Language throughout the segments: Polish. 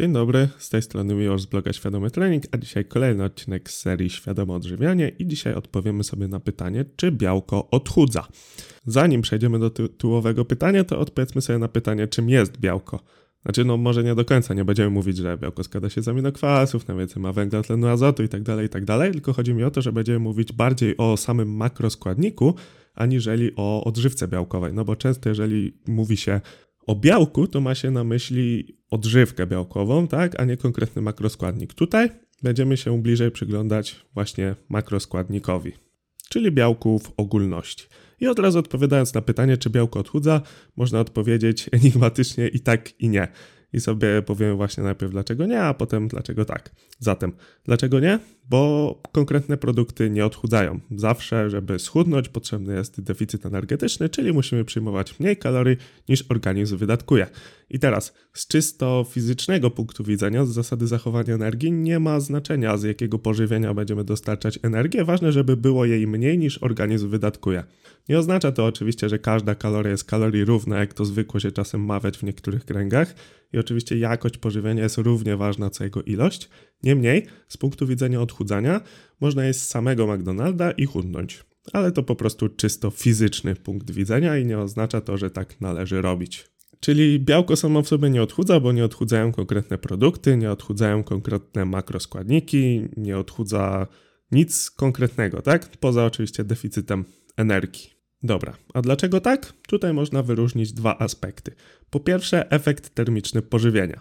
Dzień dobry, z tej strony Miłosz z bloga Świadomy Trening, a dzisiaj kolejny odcinek z serii Świadome Odżywianie i dzisiaj odpowiemy sobie na pytanie, czy białko odchudza. Zanim przejdziemy do tytułowego pytania, to odpowiedzmy sobie na pytanie, czym jest białko. Znaczy, no może nie do końca, nie będziemy mówić, że białko składa się z aminokwasów, najwięcej ma węgla, tlenu, azotu itd., tak itd., tak tylko chodzi mi o to, że będziemy mówić bardziej o samym makroskładniku, aniżeli o odżywce białkowej, no bo często jeżeli mówi się o białku, to ma się na myśli odżywkę białkową, tak, a nie konkretny makroskładnik. Tutaj będziemy się bliżej przyglądać właśnie makroskładnikowi, czyli białku w ogólności. I od razu odpowiadając na pytanie, czy białko odchudza, można odpowiedzieć enigmatycznie i tak, i nie i sobie powiemy właśnie najpierw dlaczego nie, a potem dlaczego tak. Zatem, dlaczego nie? Bo konkretne produkty nie odchudzają. Zawsze, żeby schudnąć, potrzebny jest deficyt energetyczny, czyli musimy przyjmować mniej kalorii niż organizm wydatkuje. I teraz, z czysto fizycznego punktu widzenia, z zasady zachowania energii, nie ma znaczenia, z jakiego pożywienia będziemy dostarczać energię. Ważne, żeby było jej mniej niż organizm wydatkuje. Nie oznacza to oczywiście, że każda kaloria jest kalorii równa, jak to zwykło się czasem mawiać w niektórych kręgach. I oczywiście jakość pożywienia jest równie ważna co jego ilość. Niemniej, z punktu widzenia odchudzania, można jeść samego McDonalda i chudnąć. Ale to po prostu czysto fizyczny punkt widzenia i nie oznacza to, że tak należy robić. Czyli białko samo w sobie nie odchudza, bo nie odchudzają konkretne produkty, nie odchudzają konkretne makroskładniki, nie odchudza nic konkretnego, tak? Poza oczywiście deficytem energii. Dobra, a dlaczego tak? Tutaj można wyróżnić dwa aspekty. Po pierwsze, efekt termiczny pożywienia.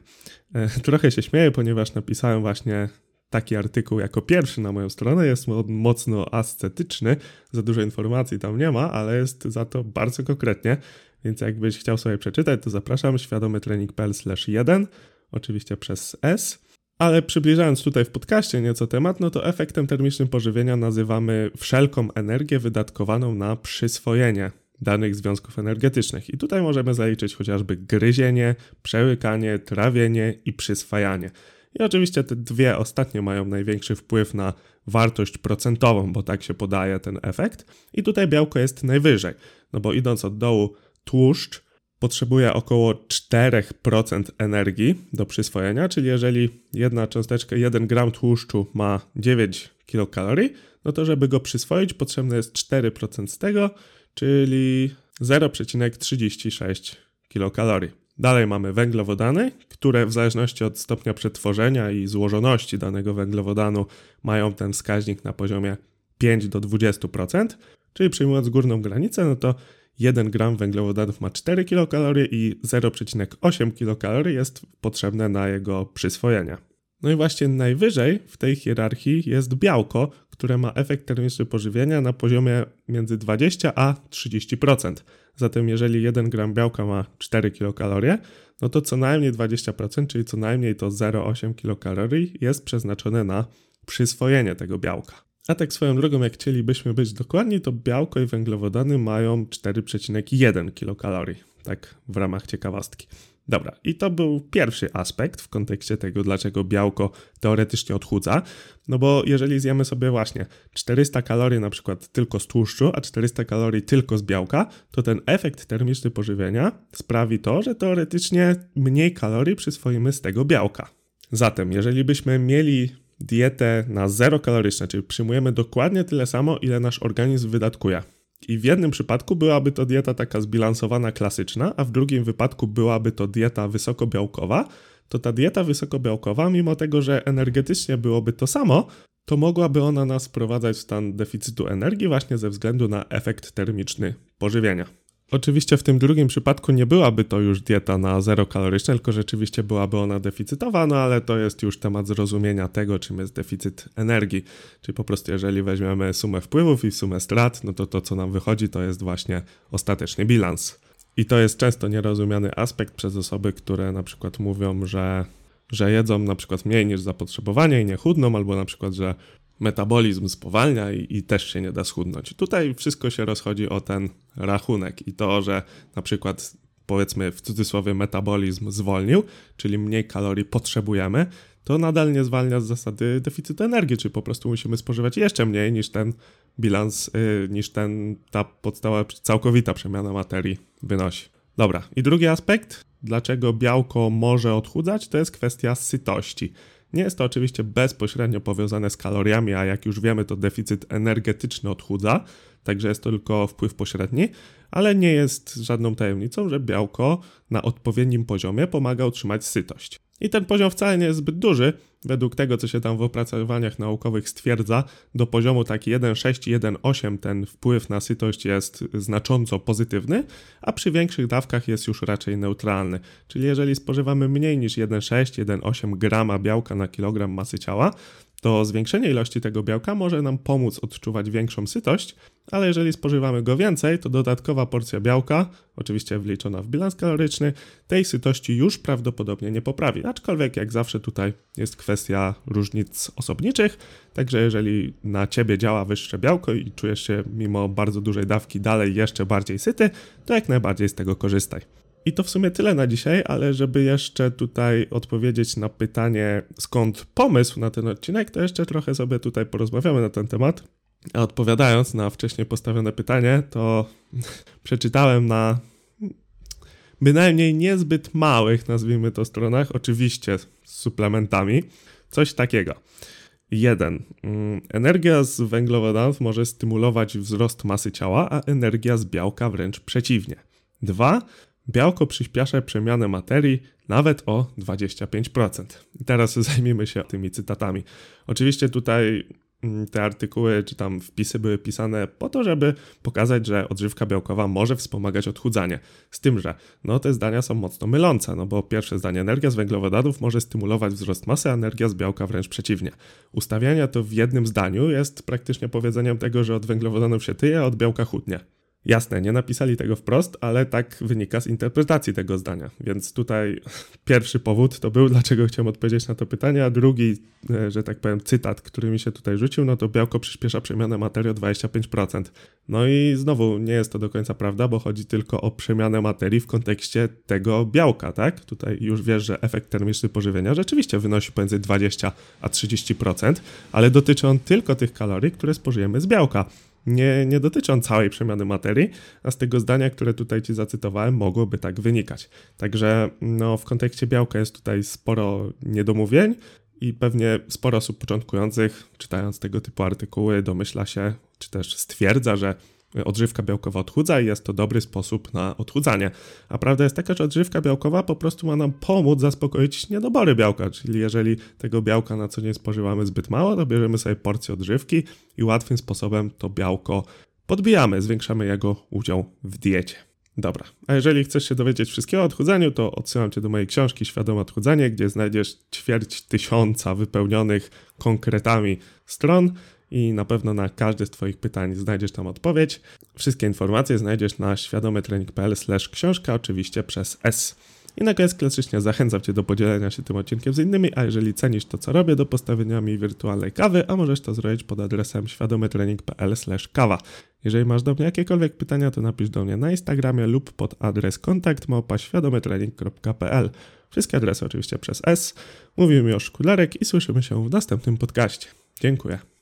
E, trochę się śmieję, ponieważ napisałem właśnie taki artykuł jako pierwszy na moją stronę. Jest mocno ascetyczny, za dużo informacji tam nie ma, ale jest za to bardzo konkretnie. Więc jakbyś chciał sobie przeczytać, to zapraszam świadomytrening.pl 1, oczywiście przez S. Ale przybliżając tutaj w podcaście nieco temat, no to efektem termicznym pożywienia nazywamy wszelką energię wydatkowaną na przyswojenie danych związków energetycznych. I tutaj możemy zaliczyć chociażby gryzienie, przełykanie, trawienie i przyswajanie. I oczywiście te dwie ostatnie mają największy wpływ na wartość procentową, bo tak się podaje ten efekt. I tutaj białko jest najwyżej, no bo idąc od dołu, tłuszcz potrzebuje około 4% energii do przyswojenia, czyli jeżeli jedna cząsteczka, 1 gram tłuszczu ma 9 kilokalorii, no to żeby go przyswoić potrzebne jest 4% z tego, czyli 0,36 kilokalorii. Dalej mamy węglowodany, które w zależności od stopnia przetworzenia i złożoności danego węglowodanu mają ten wskaźnik na poziomie 5 do 20%, czyli przyjmując górną granicę, no to 1 gram węglowodanów ma 4 kilokalorie i 0,8 kilokalorii jest potrzebne na jego przyswojenie. No i właśnie najwyżej w tej hierarchii jest białko, które ma efekt termiczny pożywienia na poziomie między 20 a 30%. Zatem jeżeli 1 gram białka ma 4 kilokalorie, no to co najmniej 20%, czyli co najmniej to 0,8 kilokalorii jest przeznaczone na przyswojenie tego białka. A tak swoją drogą, jak chcielibyśmy być dokładni, to białko i węglowodany mają 4,1 kilokalorii, tak w ramach ciekawostki. Dobra, i to był pierwszy aspekt w kontekście tego, dlaczego białko teoretycznie odchudza. No bo jeżeli zjemy sobie właśnie 400 kalorii na przykład tylko z tłuszczu, a 400 kalorii tylko z białka, to ten efekt termiczny pożywienia sprawi to, że teoretycznie mniej kalorii przyswoimy z tego białka. Zatem, jeżeli byśmy mieli dietę na zero kaloryczne, czyli przyjmujemy dokładnie tyle samo, ile nasz organizm wydatkuje. I w jednym przypadku byłaby to dieta taka zbilansowana, klasyczna, a w drugim wypadku byłaby to dieta wysokobiałkowa, to ta dieta wysokobiałkowa, mimo tego, że energetycznie byłoby to samo, to mogłaby ona nas wprowadzać w stan deficytu energii właśnie ze względu na efekt termiczny pożywienia. Oczywiście w tym drugim przypadku nie byłaby to już dieta na zero kaloryczne, tylko rzeczywiście byłaby ona deficytowa, no ale to jest już temat zrozumienia tego, czym jest deficyt energii. Czyli po prostu jeżeli weźmiemy sumę wpływów i sumę strat, no to to co nam wychodzi to jest właśnie ostateczny bilans. I to jest często nierozumiany aspekt przez osoby, które na przykład mówią, że, że jedzą na przykład mniej niż zapotrzebowanie i nie chudną, albo na przykład, że metabolizm spowalnia i, i, też się nie da schudnąć. Tutaj wszystko się rozchodzi o ten rachunek i to, że na przykład powiedzmy w cudzysłowie metabolizm zwolnił, czyli mniej kalorii potrzebujemy, to nadal nie zwalnia z zasady deficytu energii, czyli po prostu musimy spożywać jeszcze mniej niż ten bilans, yy, niż ten, ta podstawa, całkowita przemiana materii wynosi. Dobra, i drugi aspekt, dlaczego białko może odchudzać, to jest kwestia sytości. Nie jest to oczywiście bezpośrednio powiązane z kaloriami, a jak już wiemy, to deficyt energetyczny odchudza, także jest to tylko wpływ pośredni, ale nie jest żadną tajemnicą, że białko na odpowiednim poziomie pomaga utrzymać sytość. I ten poziom wcale nie jest zbyt duży, według tego, co się tam w opracowaniach naukowych stwierdza, do poziomu taki 1,6 1,8 ten wpływ na sytość jest znacząco pozytywny, a przy większych dawkach jest już raczej neutralny. Czyli jeżeli spożywamy mniej niż 1,6 1,8 grama białka na kilogram masy ciała, to zwiększenie ilości tego białka może nam pomóc odczuwać większą sytość, ale jeżeli spożywamy go więcej, to dodatkowa porcja białka, oczywiście wliczona w bilans kaloryczny, tej sytości już prawdopodobnie nie poprawi. Aczkolwiek, jak zawsze, tutaj jest kwestia różnic osobniczych, także jeżeli na ciebie działa wyższe białko i czujesz się mimo bardzo dużej dawki dalej jeszcze bardziej syty, to jak najbardziej z tego korzystaj. I to w sumie tyle na dzisiaj, ale żeby jeszcze tutaj odpowiedzieć na pytanie, skąd pomysł na ten odcinek, to jeszcze trochę sobie tutaj porozmawiamy na ten temat. A odpowiadając na wcześniej postawione pytanie, to przeczytałem na bynajmniej niezbyt małych, nazwijmy to, stronach, oczywiście z suplementami, coś takiego. 1. Mm, energia z węglowodanów może stymulować wzrost masy ciała, a energia z białka wręcz przeciwnie. 2. Białko przyspiesza przemianę materii nawet o 25%. I teraz zajmijmy się tymi cytatami. Oczywiście tutaj mm, te artykuły czy tam wpisy były pisane po to, żeby pokazać, że odżywka białkowa może wspomagać odchudzanie. Z tym, że no, te zdania są mocno mylące, no bo pierwsze zdanie, energia z węglowodanów może stymulować wzrost masy, a energia z białka wręcz przeciwnie. Ustawianie to w jednym zdaniu jest praktycznie powiedzeniem tego, że od węglowodanów się tyje, a od białka chudnie. Jasne, nie napisali tego wprost, ale tak wynika z interpretacji tego zdania. Więc tutaj pierwszy powód to był, dlaczego chciałem odpowiedzieć na to pytanie, a drugi, e, że tak powiem, cytat, który mi się tutaj rzucił, no to białko przyspiesza przemianę materii o 25%. No i znowu nie jest to do końca prawda, bo chodzi tylko o przemianę materii w kontekście tego białka, tak? Tutaj już wiesz, że efekt termiczny pożywienia rzeczywiście wynosi pomiędzy 20 a 30%, ale dotyczy on tylko tych kalorii, które spożyjemy z białka nie, nie całej przemiany materii, a z tego zdania, które tutaj Ci zacytowałem, mogłoby tak wynikać. Także no, w kontekście białka jest tutaj sporo niedomówień i pewnie sporo osób początkujących, czytając tego typu artykuły, domyśla się, czy też stwierdza, że odżywka białkowa odchudza i jest to dobry sposób na odchudzanie. A prawda jest taka, że odżywka białkowa po prostu ma nam pomóc zaspokoić niedobory białka, czyli jeżeli tego białka na co dzień spożywamy zbyt mało, to bierzemy sobie porcję odżywki i łatwym sposobem to białko podbijamy, zwiększamy jego udział w diecie. Dobra, a jeżeli chcesz się dowiedzieć wszystkiego o odchudzaniu, to odsyłam cię do mojej książki Świadome Odchudzanie, gdzie znajdziesz ćwierć tysiąca wypełnionych konkretami stron i na pewno na każde z Twoich pytań znajdziesz tam odpowiedź. Wszystkie informacje znajdziesz na świadomytrening.pl książka, oczywiście przez S. I na koniec klasycznie zachęcam Cię do podzielenia się tym odcinkiem z innymi, a jeżeli cenisz to, co robię, do postawienia mi wirtualnej kawy, a możesz to zrobić pod adresem świadomytrening.pl kawa. Jeżeli masz do mnie jakiekolwiek pytania, to napisz do mnie na Instagramie lub pod adres kontakt świadomytrening.pl. Wszystkie adresy oczywiście przez S. Mówimy mi o Szkularek i słyszymy się w następnym podcaście. Dziękuję.